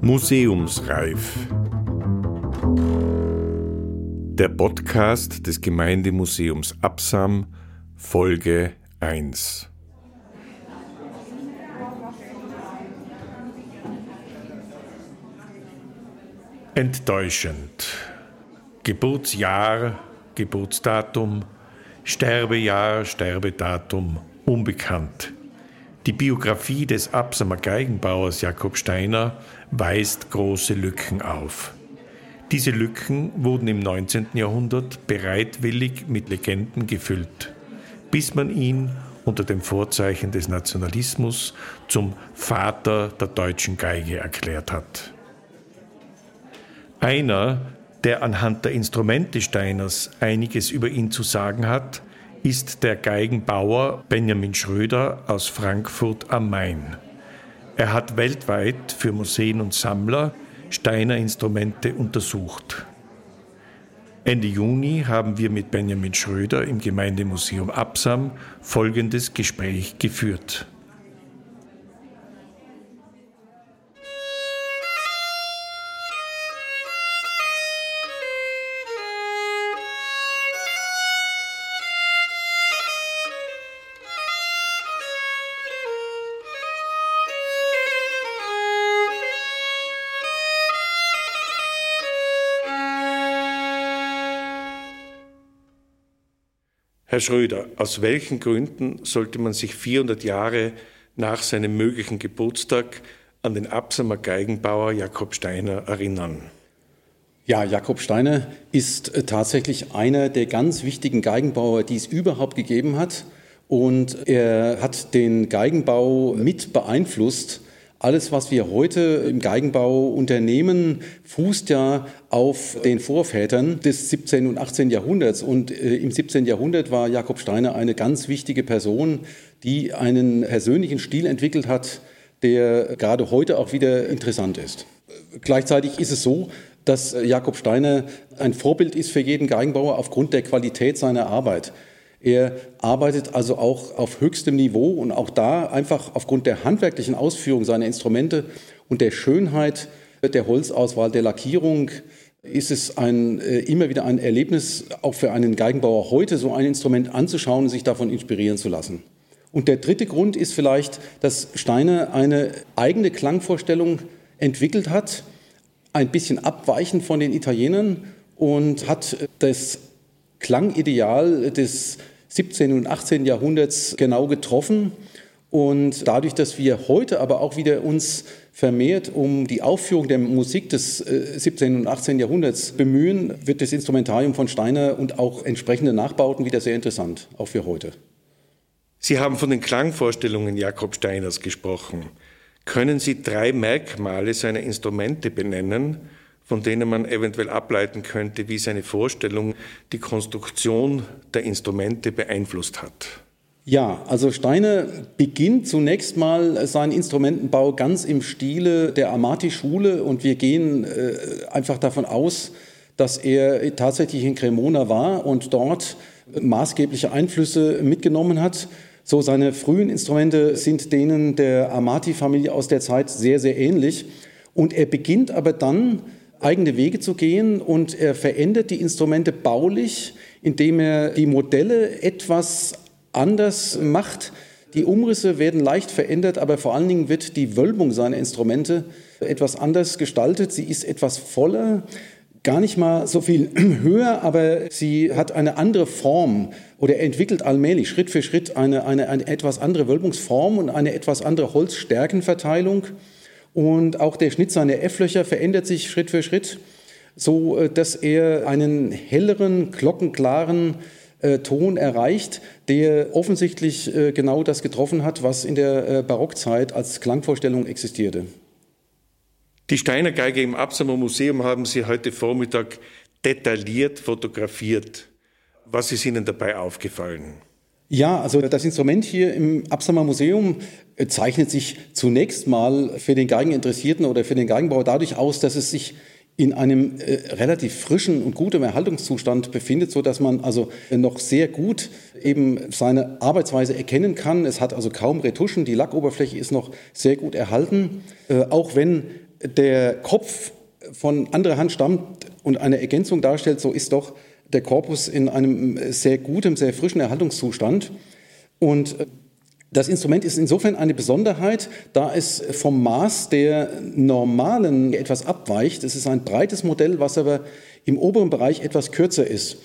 Museumsreif. Der Podcast des Gemeindemuseums Absam, Folge 1. Enttäuschend. Geburtsjahr, Geburtsdatum, Sterbejahr, Sterbedatum, unbekannt. Die Biografie des Absamer Geigenbauers Jakob Steiner weist große Lücken auf. Diese Lücken wurden im 19. Jahrhundert bereitwillig mit Legenden gefüllt, bis man ihn unter dem Vorzeichen des Nationalismus zum Vater der deutschen Geige erklärt hat. Einer, der anhand der Instrumente Steiners einiges über ihn zu sagen hat, ist der Geigenbauer Benjamin Schröder aus Frankfurt am Main. Er hat weltweit für Museen und Sammler Steiner Instrumente untersucht. Ende Juni haben wir mit Benjamin Schröder im Gemeindemuseum Absam folgendes Gespräch geführt. Herr Schröder, aus welchen Gründen sollte man sich 400 Jahre nach seinem möglichen Geburtstag an den Absamer Geigenbauer Jakob Steiner erinnern? Ja, Jakob Steiner ist äh, tatsächlich einer der ganz wichtigen Geigenbauer, die es überhaupt gegeben hat. Und er hat den Geigenbau mit beeinflusst alles, was wir heute im Geigenbau unternehmen, fußt ja auf den Vorvätern des 17. und 18. Jahrhunderts. Und äh, im 17. Jahrhundert war Jakob Steiner eine ganz wichtige Person, die einen persönlichen Stil entwickelt hat, der gerade heute auch wieder interessant ist. Gleichzeitig ist es so, dass Jakob Steiner ein Vorbild ist für jeden Geigenbauer aufgrund der Qualität seiner Arbeit. Er arbeitet also auch auf höchstem Niveau und auch da einfach aufgrund der handwerklichen Ausführung seiner Instrumente und der Schönheit der Holzauswahl, der Lackierung ist es ein, äh, immer wieder ein Erlebnis, auch für einen Geigenbauer heute so ein Instrument anzuschauen und sich davon inspirieren zu lassen. Und der dritte Grund ist vielleicht, dass Steiner eine eigene Klangvorstellung entwickelt hat, ein bisschen abweichend von den Italienern und hat das Klangideal des 17. und 18. Jahrhunderts genau getroffen. Und dadurch, dass wir heute aber auch wieder uns vermehrt um die Aufführung der Musik des 17. Äh, und 18. Jahrhunderts bemühen, wird das Instrumentarium von Steiner und auch entsprechende Nachbauten wieder sehr interessant, auch für heute. Sie haben von den Klangvorstellungen Jakob Steiners gesprochen. Können Sie drei Merkmale seiner Instrumente benennen, von denen man eventuell ableiten könnte, wie seine Vorstellung die Konstruktion der Instrumente beeinflusst hat. Ja, also Steiner beginnt zunächst mal seinen Instrumentenbau ganz im Stile der Amati-Schule und wir gehen äh, einfach davon aus, dass er tatsächlich in Cremona war und dort maßgebliche Einflüsse mitgenommen hat. So seine frühen Instrumente sind denen der Amati-Familie aus der Zeit sehr, sehr ähnlich. Und er beginnt aber dann eigene Wege zu gehen und er verändert die Instrumente baulich, indem er die Modelle etwas anders macht. Die Umrisse werden leicht verändert, aber vor allen Dingen wird die Wölbung seiner Instrumente etwas anders gestaltet. Sie ist etwas voller, gar nicht mal so viel höher, aber sie hat eine andere Form oder entwickelt allmählich Schritt für Schritt eine, eine, eine etwas andere Wölbungsform und eine etwas andere Holzstärkenverteilung. Und auch der Schnitt seiner F-Löcher verändert sich Schritt für Schritt, so äh, dass er einen helleren, glockenklaren äh, Ton erreicht, der offensichtlich äh, genau das getroffen hat, was in der Barockzeit als Klangvorstellung existierte. Die Steiner Geige im Absamer Museum haben Sie heute Vormittag detailliert fotografiert. Was ist Ihnen dabei aufgefallen? Ja, also das Instrument hier im Absamer Museum äh, zeichnet sich zunächst mal für den Geigeninteressierten oder für den Geigenbauer dadurch aus, dass es sich in einem äh, relativ frischen und guten Erhaltungszustand befindet, so dass man also noch sehr gut eben seine Arbeitsweise erkennen kann. Es hat also kaum Retuschen, die Lackoberfläche ist noch sehr gut erhalten, äh, auch wenn der Kopf von anderer Hand stammt und eine Ergänzung darstellt, so ist doch der Korpus in einem sehr guten, sehr frischen Erhaltungszustand. Und äh, das Instrument ist insofern eine Besonderheit, da es vom Maß der normalen etwas abweicht. Es ist ein breites Modell, was aber im oberen Bereich etwas kürzer ist.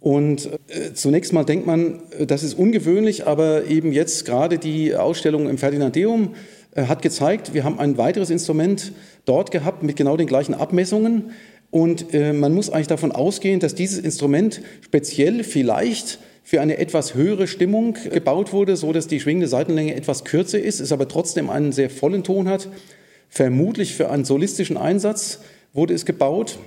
Und äh, zunächst mal denkt man, äh, das ist ungewöhnlich, aber eben jetzt gerade die Ausstellung im Ferdinandeum äh, hat gezeigt, wir haben ein weiteres Instrument dort gehabt mit genau den gleichen Abmessungen. Und äh, man muss eigentlich davon ausgehen, dass dieses Instrument speziell vielleicht für eine etwas höhere Stimmung gebaut wurde, so dass die schwingende Seitenlänge etwas kürzer ist, es aber trotzdem einen sehr vollen Ton hat. Vermutlich für einen solistischen Einsatz wurde es gebaut.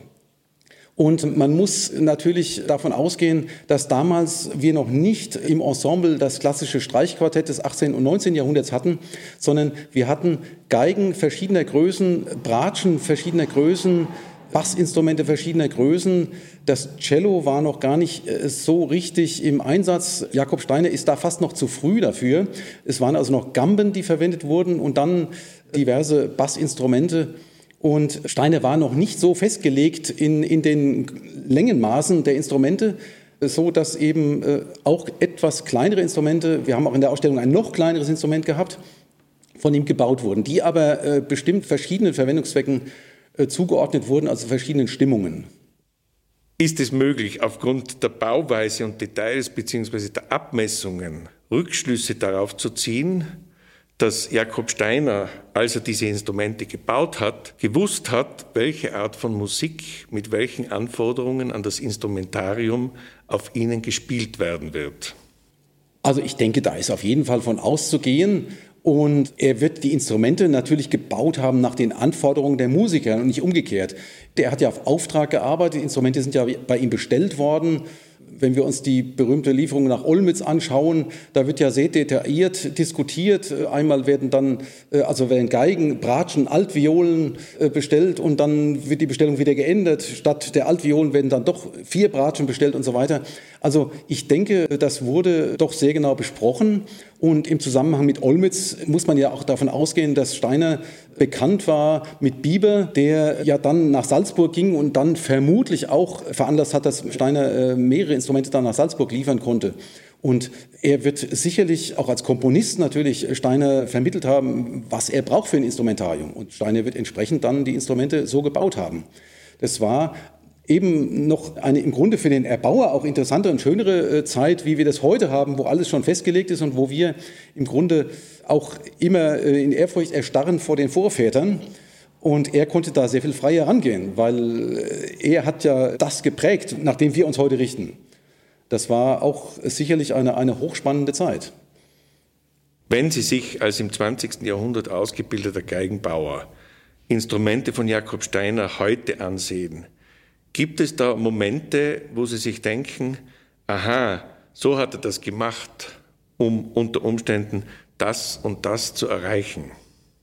Und man muss natürlich davon ausgehen, dass damals wir noch nicht im Ensemble das klassische Streichquartett des 18. und 19. Jahrhunderts hatten, sondern wir hatten Geigen verschiedener Größen, Bratschen verschiedener Größen, Bassinstrumente verschiedener Größen. Das Cello war noch gar nicht äh, so richtig im Einsatz. Jakob Steiner ist da fast noch zu früh dafür. Es waren also noch Gamben, die verwendet wurden und dann diverse Bassinstrumente. Und Steiner war noch nicht so festgelegt in, in den Längenmaßen der Instrumente, so dass eben äh, auch etwas kleinere Instrumente, wir haben auch in der Ausstellung ein noch kleineres Instrument gehabt, von ihm gebaut wurden, die aber äh, bestimmt verschiedenen Verwendungszwecken äh, zugeordnet wurden, also verschiedenen Stimmungen. Ist es möglich, aufgrund der Bauweise und Details bzw. der Abmessungen Rückschlüsse darauf zu ziehen, dass Jakob Steiner, als er diese Instrumente gebaut hat, gewusst hat, welche Art von Musik mit welchen Anforderungen an das Instrumentarium auf ihnen gespielt werden wird? Also ich denke, da ist auf jeden Fall von auszugehen, und er wird die Instrumente natürlich gebaut haben nach den Anforderungen der Musiker und nicht umgekehrt. Der hat ja auf Auftrag gearbeitet, die Instrumente sind ja bei ihm bestellt worden wenn wir uns die berühmte Lieferung nach Olmütz anschauen, da wird ja sehr detailliert diskutiert. Einmal werden dann, äh, also werden Geigen, Bratschen, Altviolen äh, bestellt und dann wird die Bestellung wieder geändert. Statt der Altviolen werden dann doch vier Bratschen bestellt und so weiter. Also ich denke, das wurde doch sehr genau besprochen. Und im Zusammenhang mit Olmütz muss man ja auch davon ausgehen, dass Steiner bekannt war mit Bieber, der ja dann nach Salzburg ging und dann vermutlich auch veranlasst hat, dass Steiner äh, mehrere Instrumente dann nach Salzburg liefern konnte. Und er wird sicherlich auch als Komponist natürlich Steiner vermittelt haben, was er braucht für ein Instrumentarium. Und Steiner wird entsprechend dann die Instrumente so gebaut haben. Das war eben noch eine im Grunde für den Erbauer auch interessante und schönere äh, Zeit, wie wir das heute haben, wo alles schon festgelegt ist und wo wir im Grunde auch immer äh, in Ehrfurcht erstarren vor den Vorvätern. Und er konnte da sehr viel freier rangehen, weil äh, er hat ja das geprägt, nach dem wir uns heute richten. Das war auch sicherlich eine, eine hochspannende Zeit. Wenn Sie sich als im 20. Jahrhundert ausgebildeter Geigenbauer Instrumente von Jakob Steiner heute ansehen, Gibt es da Momente, wo Sie sich denken, aha, so hat er das gemacht, um unter Umständen das und das zu erreichen?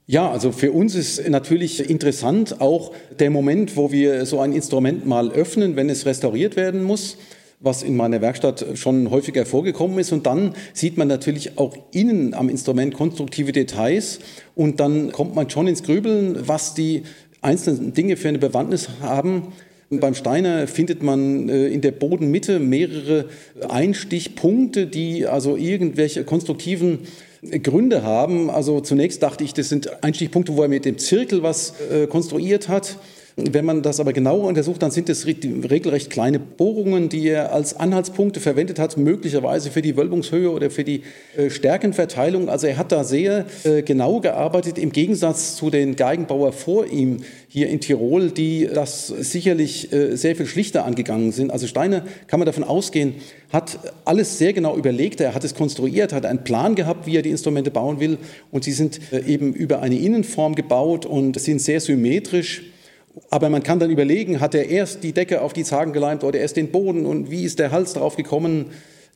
Ja, also für uns ist natürlich interessant auch der Moment, wo wir so ein Instrument mal öffnen, wenn es restauriert werden muss, was in meiner Werkstatt schon häufiger vorgekommen ist. Und dann sieht man natürlich auch innen am Instrument konstruktive Details und dann kommt man schon ins Grübeln, was die einzelnen Dinge für eine Bewandtnis haben. Beim Steiner findet man äh, in der Bodenmitte mehrere Einstichpunkte, die also irgendwelche konstruktiven Gründe haben. Also zunächst dachte ich, das sind Einstichpunkte, wo er mit dem Zirkel was äh, konstruiert hat. Wenn man das aber genauer untersucht, dann sind es regelrecht kleine Bohrungen, die er als Anhaltspunkte verwendet hat, möglicherweise für die Wölbungshöhe oder für die äh, Stärkenverteilung. Also er hat da sehr äh, genau gearbeitet, im Gegensatz zu den Geigenbauer vor ihm hier in Tirol, die das sicherlich äh, sehr viel schlichter angegangen sind. Also Steiner, kann man davon ausgehen, hat alles sehr genau überlegt, er hat es konstruiert, hat einen Plan gehabt, wie er die Instrumente bauen will und sie sind eben über eine Innenform gebaut und sind sehr symmetrisch aber man kann dann überlegen, hat er erst die Decke auf die Zagen geleimt oder erst den Boden und wie ist der Hals drauf gekommen?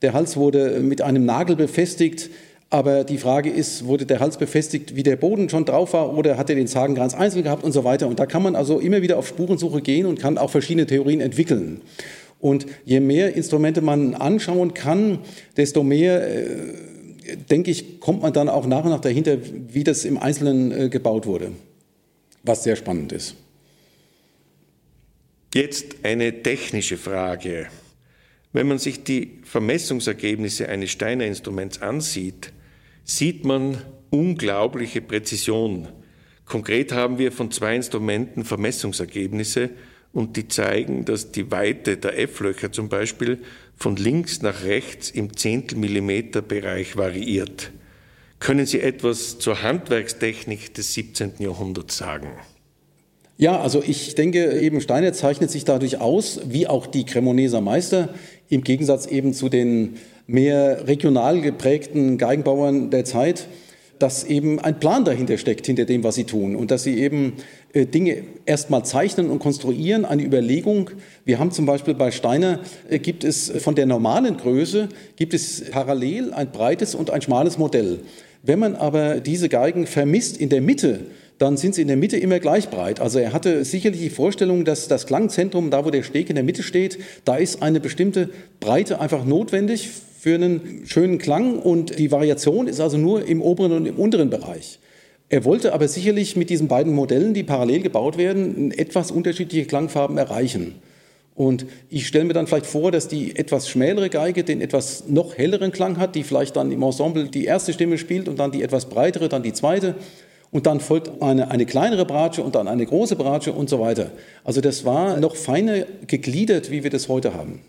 Der Hals wurde mit einem Nagel befestigt. Aber die Frage ist, wurde der Hals befestigt, wie der Boden schon drauf war, oder hat er den Zagen ganz einzeln gehabt und so weiter. Und da kann man also immer wieder auf Spurensuche gehen und kann auch verschiedene Theorien entwickeln. Und je mehr Instrumente man anschauen kann, desto mehr, äh, denke ich, kommt man dann auch nach und nach dahinter, wie das im Einzelnen äh, gebaut wurde. Was sehr spannend ist. Jetzt eine technische Frage. Wenn man sich die Vermessungsergebnisse eines Steiner Instruments ansieht, sieht man unglaubliche Präzision. Konkret haben wir von zwei Instrumenten Vermessungsergebnisse und die zeigen, dass die Weite der F-Löcher zum Beispiel von links nach rechts im Zehntelmillimeter Bereich variiert. Können Sie etwas zur Handwerkstechnik des 17. Jahrhunderts sagen? Ja, also ich denke, eben Steiner zeichnet sich dadurch aus, wie auch die Cremoneser Meister, im Gegensatz eben zu den mehr regional geprägten Geigenbauern der Zeit, dass eben ein Plan dahinter steckt, hinter dem, was sie tun. Und dass sie eben äh, Dinge erstmal zeichnen und konstruieren, eine Überlegung. Wir haben zum Beispiel bei Steiner, äh, gibt es von der normalen Größe, gibt es parallel ein breites und ein schmales Modell. Wenn man aber diese Geigen vermisst in der Mitte, dann sind sie in der Mitte immer gleich breit. Also er hatte sicherlich die Vorstellung, dass das Klangzentrum, da wo der Steg in der Mitte steht, da ist eine bestimmte Breite einfach notwendig für einen schönen Klang und die Variation ist also nur im oberen und im unteren Bereich. Er wollte aber sicherlich mit diesen beiden Modellen, die parallel gebaut werden, etwas unterschiedliche Klangfarben erreichen. Und ich stelle mir dann vielleicht vor, dass die etwas schmälere Geige den etwas noch helleren Klang hat, die vielleicht dann im Ensemble die erste Stimme spielt und dann die etwas breitere, dann die zweite. Und dann folgt eine, eine kleinere Bratsche und dann eine große Bratsche und so weiter. Also das war noch feiner gegliedert, wie wir das heute haben.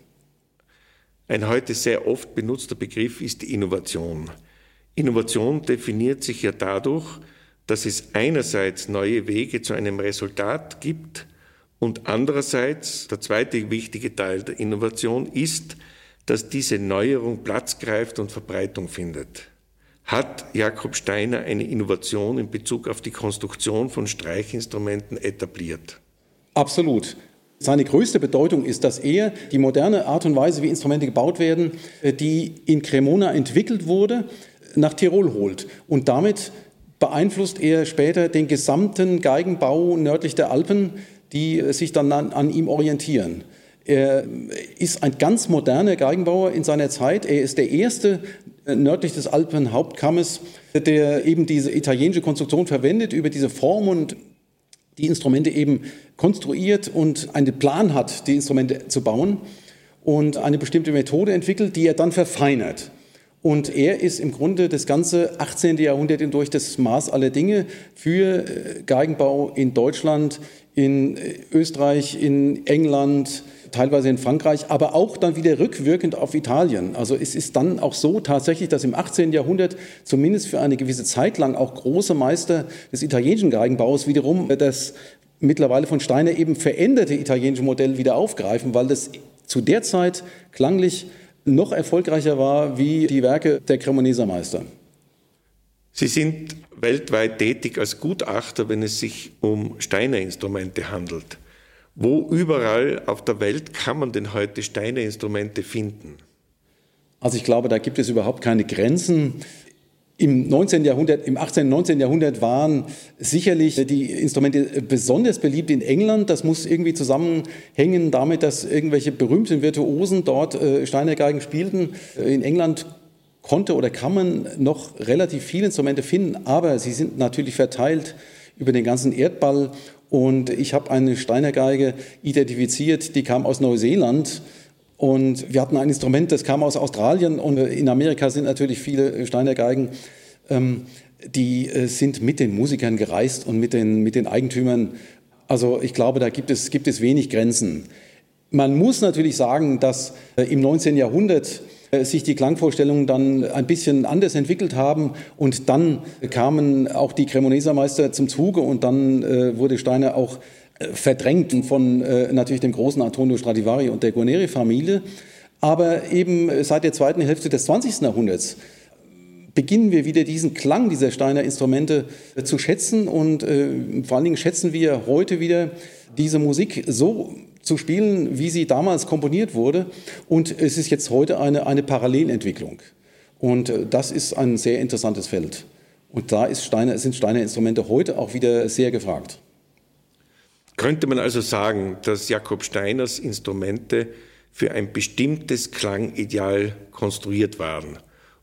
Ein heute sehr oft benutzter Begriff ist Innovation. Innovation definiert sich ja dadurch, dass es einerseits neue Wege zu einem Resultat gibt und andererseits, der zweite wichtige Teil der Innovation ist, dass diese Neuerung Platz greift und Verbreitung findet. Hat Jakob Steiner eine Innovation in Bezug auf die Konstruktion von Streichinstrumenten etabliert? Absolut. Seine größte Bedeutung ist, dass er die moderne Art und Weise, wie Instrumente gebaut werden, die in Cremona entwickelt wurde, nach Tirol holt. Und damit beeinflusst er später den gesamten Geigenbau nördlich der Alpen, die sich dann an, an ihm orientieren. Er ist ein ganz moderner Geigenbauer in seiner Zeit. Er ist der erste nördlich des Alpenhauptkammes, der eben diese italienische Konstruktion verwendet, über diese Form und die Instrumente eben konstruiert und einen Plan hat, die Instrumente zu bauen und eine bestimmte Methode entwickelt, die er dann verfeinert. Und er ist im Grunde das ganze 18. Jahrhundert hindurch das Maß aller Dinge für äh, Geigenbau in Deutschland, in äh, Österreich, in England, teilweise in Frankreich, aber auch dann wieder rückwirkend auf Italien. Also es ist dann auch so tatsächlich, dass im 18. Jahrhundert zumindest für eine gewisse Zeit lang auch große Meister des italienischen Geigenbaus wiederum das mittlerweile von Steiner eben veränderte italienische Modell wieder aufgreifen, weil das zu der Zeit klanglich noch erfolgreicher war wie die Werke der Cremoneser Meister. Sie sind weltweit tätig als Gutachter, wenn es sich um Steiner-Instrumente handelt. Wo überall auf der Welt kann man denn heute Steinerinstrumente finden? Also ich glaube, da gibt es überhaupt keine Grenzen. Im 19. Jahrhundert, im 18. und 19. Jahrhundert waren sicherlich die Instrumente besonders beliebt in England. Das muss irgendwie zusammenhängen damit, dass irgendwelche berühmten Virtuosen dort äh, Steinergeigen spielten. Äh, in England konnte oder kann man noch relativ viele Instrumente finden, aber sie sind natürlich verteilt über den ganzen Erdball und ich habe eine Steinergeige identifiziert, die kam aus Neuseeland. Und wir hatten ein Instrument, das kam aus Australien. Und in Amerika sind natürlich viele Steinergeigen, ähm, die äh, sind mit den Musikern gereist und mit den, mit den Eigentümern. Also ich glaube, da gibt es, gibt es wenig Grenzen. Man muss natürlich sagen, dass äh, im 19. Jahrhundert sich die Klangvorstellungen dann ein bisschen anders entwickelt haben und dann kamen auch die Cremoneser Meister zum Zuge und dann äh, wurde Steiner auch äh, verdrängt von äh, natürlich dem großen Antonio Stradivari und der Guarneri-Familie. Aber eben seit der zweiten Hälfte des 20. Jahrhunderts beginnen wir wieder diesen Klang dieser Steiner Instrumente äh, zu schätzen und äh, vor allen Dingen schätzen wir heute wieder diese Musik so zu spielen, wie sie damals komponiert wurde. Und es ist jetzt heute eine, eine Parallelentwicklung. Und äh, das ist ein sehr interessantes Feld. Und da Steiner, sind Steiner Instrumente heute auch wieder sehr gefragt. Könnte man also sagen, dass Jakob Steiners Instrumente für ein bestimmtes Klangideal konstruiert waren?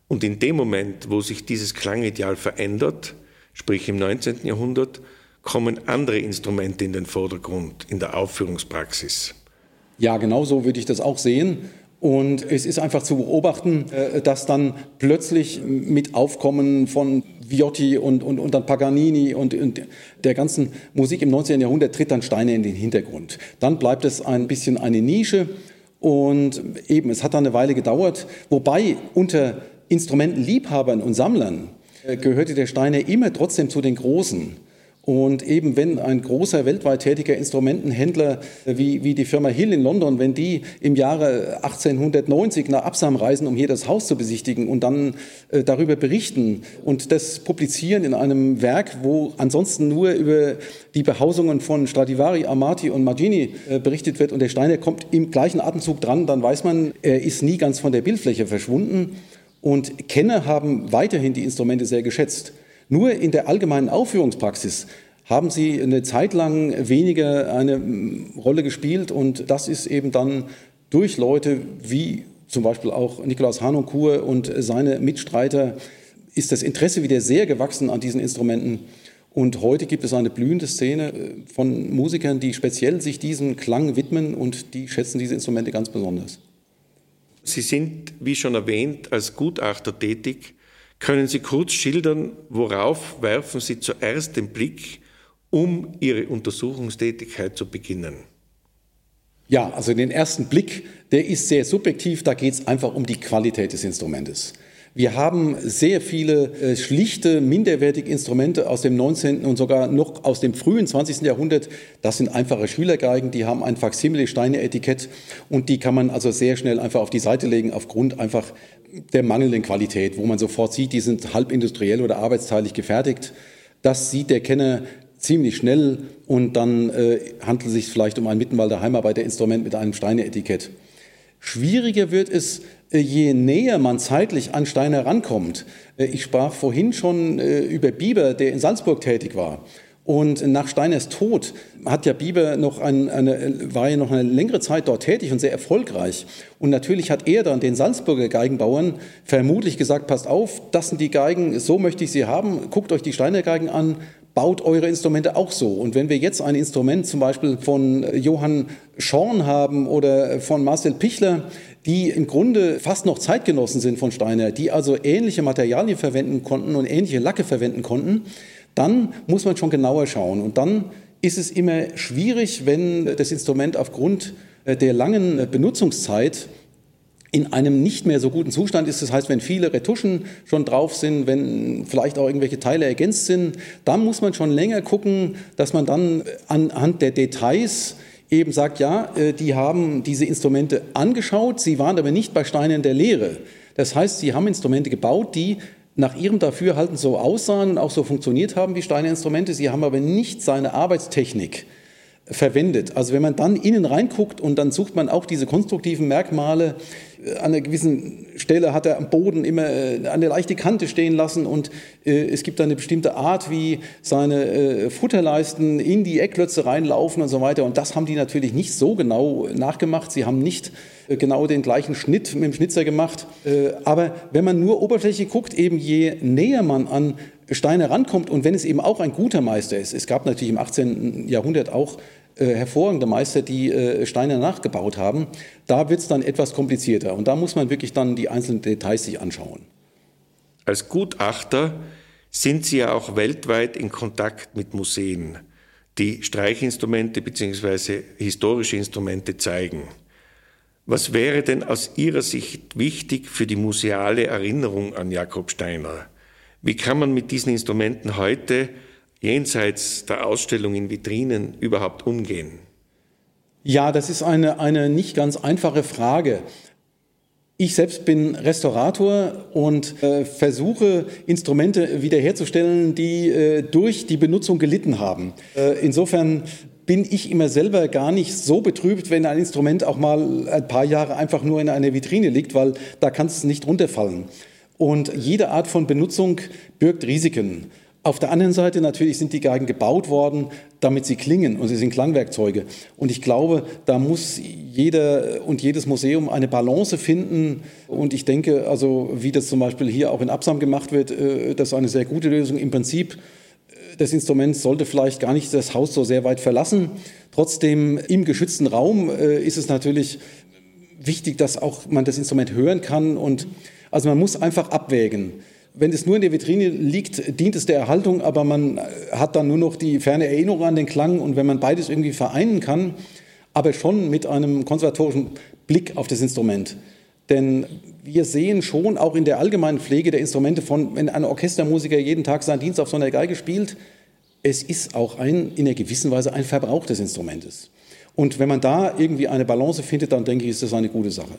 Und in dem Moment, wo sich dieses Klangideal verändert, sprich im 19. Jahrhundert, kommen andere Instrumente in den Vordergrund in der Aufführungspraxis. Ja, genau so würde ich das auch sehen. Und es ist einfach zu beobachten, äh, dass dann plötzlich mit Aufkommen von Viotti und, und, und dann Paganini und, und der ganzen Musik im 19. Jahrhundert tritt dann Steine in den Hintergrund. Dann bleibt es ein bisschen eine Nische und eben, es hat dann eine Weile gedauert, wobei unter Instrumentenliebhabern und Sammlern äh, gehörte der Steiner immer trotzdem zu den Großen. Und eben wenn ein großer weltweit tätiger Instrumentenhändler wie, wie die Firma Hill in London, wenn die im Jahre 1890 nach Absam reisen, um hier das Haus zu besichtigen und dann äh, darüber berichten und das publizieren in einem Werk, wo ansonsten nur über die Behausungen von Stradivari, Amati und Magini äh, berichtet wird und der Steiner kommt im gleichen Atemzug dran, dann weiß man, er ist nie ganz von der Bildfläche verschwunden. Und Kenner haben weiterhin die Instrumente sehr geschätzt. Nur in der allgemeinen Aufführungspraxis haben sie eine Zeit lang weniger eine mm, Rolle gespielt und das ist eben dann durch Leute wie zum Beispiel auch Nikolaus Hanoncourt und seine Mitstreiter ist das Interesse wieder sehr gewachsen an diesen Instrumenten. Und heute gibt es eine blühende Szene äh, von Musikern, die speziell sich diesem Klang widmen und die schätzen diese Instrumente ganz besonders. Sie sind, wie schon erwähnt, als Gutachter tätig. Können Sie kurz schildern, worauf werfen Sie zuerst den Blick, um Ihre Untersuchungstätigkeit zu beginnen? Ja, also den ersten Blick, der ist sehr subjektiv, da geht es einfach um die Qualität des Instrumentes. Wir haben sehr viele äh, schlichte, minderwertige Instrumente aus dem 19. und sogar noch aus dem frühen 20. Jahrhundert. Das sind einfache Schülergeigen, die haben ein Faximile-Steine-Etikett und die kann man also sehr schnell einfach auf die Seite legen aufgrund einfach der mangelnden Qualität, wo man sofort sieht, die sind halb industriell oder arbeitsteilig gefertigt. Das sieht der Kenner ziemlich schnell und dann äh, handelt es sich vielleicht um ein Mittenwalder Heimarbeiterinstrument mit einem Steine-Etikett. Schwieriger wird es, äh, je näher man zeitlich an Steiner rankommt. Äh, ich sprach vorhin schon äh, über Bieber, der in Salzburg tätig war. Und nach Steiners Tod hat ja Bieber noch ein, eine, war ja noch eine längere Zeit dort tätig und sehr erfolgreich. Und natürlich hat er dann den Salzburger Geigenbauern vermutlich gesagt, passt auf, das sind die Geigen, so möchte ich sie haben, guckt euch die Steiner Geigen an, baut eure Instrumente auch so. Und wenn wir jetzt ein Instrument zum Beispiel von Johann Schorn haben oder von Marcel Pichler, die im Grunde fast noch Zeitgenossen sind von Steiner, die also ähnliche Materialien verwenden konnten und ähnliche Lacke verwenden konnten, dann muss man schon genauer schauen. Und dann ist es immer schwierig, wenn das Instrument aufgrund äh, der langen äh, Benutzungszeit in einem nicht mehr so guten Zustand ist. Das heißt, wenn viele Retuschen schon drauf sind, wenn vielleicht auch irgendwelche Teile ergänzt sind, dann muss man schon länger gucken, dass man dann anhand der Details eben sagt, ja, äh, die haben diese Instrumente angeschaut, sie waren aber nicht bei Steinen der Lehre. Das heißt, sie haben Instrumente gebaut, die nach ihrem Dafürhalten so aussahen und auch so funktioniert haben wie Steinerinstrumente. Sie haben aber nicht seine Arbeitstechnik verwendet. Also wenn man dann innen reinguckt und dann sucht man auch diese konstruktiven Merkmale, an einer gewissen Stelle hat er am Boden immer äh, eine leichte Kante stehen lassen und äh, es gibt eine bestimmte Art, wie seine äh, Futterleisten in die Ecklötze reinlaufen und so weiter. Und das haben die natürlich nicht so genau nachgemacht. Sie haben nicht genau den gleichen Schnitt mit dem Schnitzer gemacht. Aber wenn man nur oberflächlich guckt, eben je näher man an Steine rankommt und wenn es eben auch ein guter Meister ist, es gab natürlich im 18. Jahrhundert auch äh, hervorragende Meister, die äh, Steine nachgebaut haben. Da wird es dann etwas komplizierter und da muss man wirklich dann die einzelnen Details sich anschauen. Als Gutachter sind Sie ja auch weltweit in Kontakt mit Museen, die Streichinstrumente bzw. historische Instrumente zeigen. Was wäre denn aus Ihrer Sicht wichtig für die museale Erinnerung an Jakob Steiner? Wie kann man mit diesen Instrumenten heute jenseits der Ausstellung in Vitrinen überhaupt umgehen? Ja, das ist eine, eine nicht ganz einfache Frage. Ich selbst bin Restaurator und äh, versuche Instrumente wiederherzustellen, die äh, durch die Benutzung gelitten haben. Äh, insofern bin ich immer selber gar nicht so betrübt, wenn ein Instrument auch mal ein paar Jahre einfach nur in einer Vitrine liegt, weil da kann es nicht runterfallen. Und jede Art von Benutzung birgt Risiken. Auf der anderen Seite natürlich sind die Geigen gebaut worden, damit sie klingen und sie sind Klangwerkzeuge. Und ich glaube, da muss jeder und jedes Museum eine Balance finden. Und ich denke, also wie das zum Beispiel hier auch in Absam gemacht wird, äh, das ist eine sehr gute Lösung. Im Prinzip äh, das Instrument sollte vielleicht gar nicht das Haus so sehr weit verlassen. Trotzdem im geschützten Raum äh, ist es natürlich wichtig, dass auch man das Instrument hören kann. Und also man muss einfach abwägen. Wenn es nur in der Vitrine liegt, dient es der Erhaltung, aber man hat dann nur noch die ferne Erinnerung an den Klang. Und wenn man beides irgendwie vereinen kann, aber schon mit einem konservatorischen Blick auf das Instrument. Denn wir sehen schon auch in der allgemeinen Pflege der Instrumente von, wenn ein Orchestermusiker jeden Tag seinen Dienst auf so einer Geige spielt, es ist auch ein, in einer gewissen Weise ein Verbrauch des Instrumentes. Und wenn man da irgendwie eine Balance findet, dann denke ich, ist das eine gute Sache.